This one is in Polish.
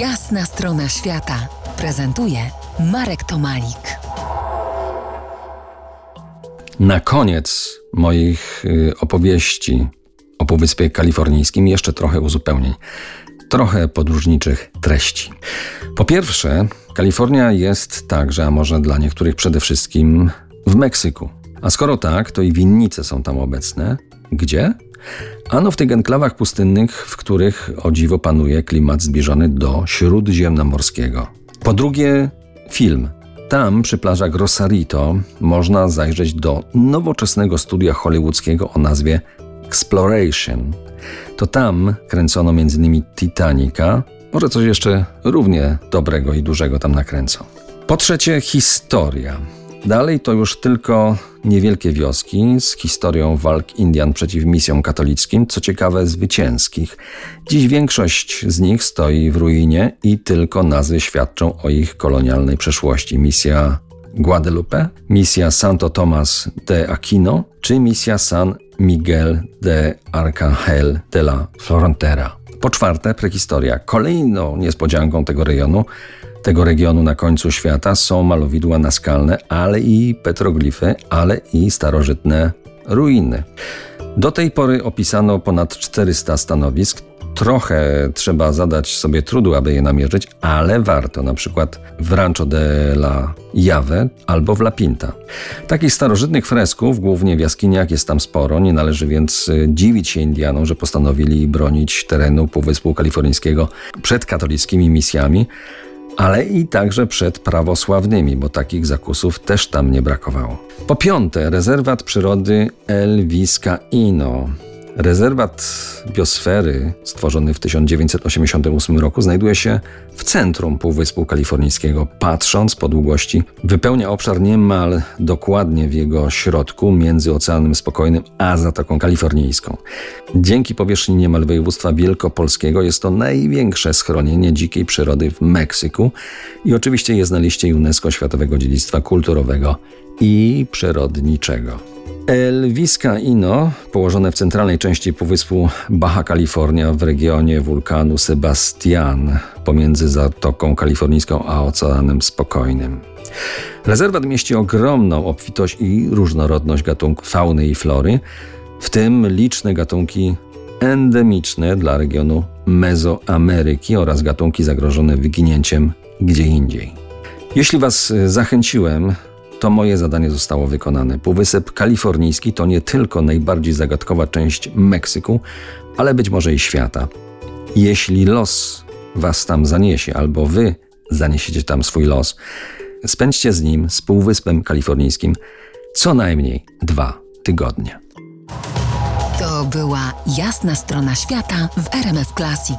Jasna strona świata prezentuje Marek Tomalik. Na koniec moich y, opowieści o Półwyspie Kalifornijskim jeszcze trochę uzupełnień, trochę podróżniczych treści. Po pierwsze, Kalifornia jest także, a może dla niektórych przede wszystkim, w Meksyku. A skoro tak, to i winnice są tam obecne. Gdzie? Ano w tych enklawach pustynnych, w których o dziwo panuje klimat zbliżony do śródziemnomorskiego. Po drugie, film. Tam, przy plażach Rosarito, można zajrzeć do nowoczesnego studia hollywoodzkiego o nazwie Exploration. To tam kręcono m.in. Titanica, może coś jeszcze równie dobrego i dużego tam nakręcą. Po trzecie, historia. Dalej to już tylko niewielkie wioski z historią walk Indian przeciw misjom katolickim, co ciekawe zwycięskich. Dziś większość z nich stoi w ruinie i tylko nazwy świadczą o ich kolonialnej przeszłości. Misja Guadalupe, misja Santo Tomas de Aquino czy misja San Miguel de Arcangel de la Frontera. Po czwarte, prehistoria. Kolejną niespodzianką tego rejonu tego regionu na końcu świata są malowidła naskalne, ale i petroglify, ale i starożytne ruiny. Do tej pory opisano ponad 400 stanowisk. Trochę trzeba zadać sobie trudu, aby je namierzyć, ale warto, na przykład w Rancho de la Jave albo w La Pinta. Takich starożytnych fresków, głównie w jaskiniach, jest tam sporo, nie należy więc y, dziwić się Indianom, że postanowili bronić terenu Półwyspu Kalifornijskiego przed katolickimi misjami, ale i także przed prawosławnymi, bo takich zakusów też tam nie brakowało. Po piąte, rezerwat przyrody El Vizcaíno. Rezerwat biosfery, stworzony w 1988 roku, znajduje się w centrum Półwyspu Kalifornijskiego. Patrząc po długości, wypełnia obszar niemal dokładnie w jego środku, między Oceanem Spokojnym a Zatoką Kalifornijską. Dzięki powierzchni niemal województwa wielkopolskiego jest to największe schronienie dzikiej przyrody w Meksyku i oczywiście jest na liście UNESCO Światowego Dziedzictwa Kulturowego i Przyrodniczego. El Vizcaíno, położone w centralnej części półwyspu Baja California w regionie wulkanu Sebastian, pomiędzy Zatoką Kalifornijską a Oceanem Spokojnym. Rezerwat mieści ogromną obfitość i różnorodność gatunków fauny i flory, w tym liczne gatunki endemiczne dla regionu Mezoameryki oraz gatunki zagrożone wyginięciem gdzie indziej. Jeśli Was zachęciłem to moje zadanie zostało wykonane. Półwysep Kalifornijski to nie tylko najbardziej zagadkowa część Meksyku, ale być może i świata. Jeśli los was tam zaniesie, albo wy zaniesiecie tam swój los, spędźcie z nim, z Półwyspem Kalifornijskim, co najmniej dwa tygodnie. To była jasna strona świata w RMF Classic.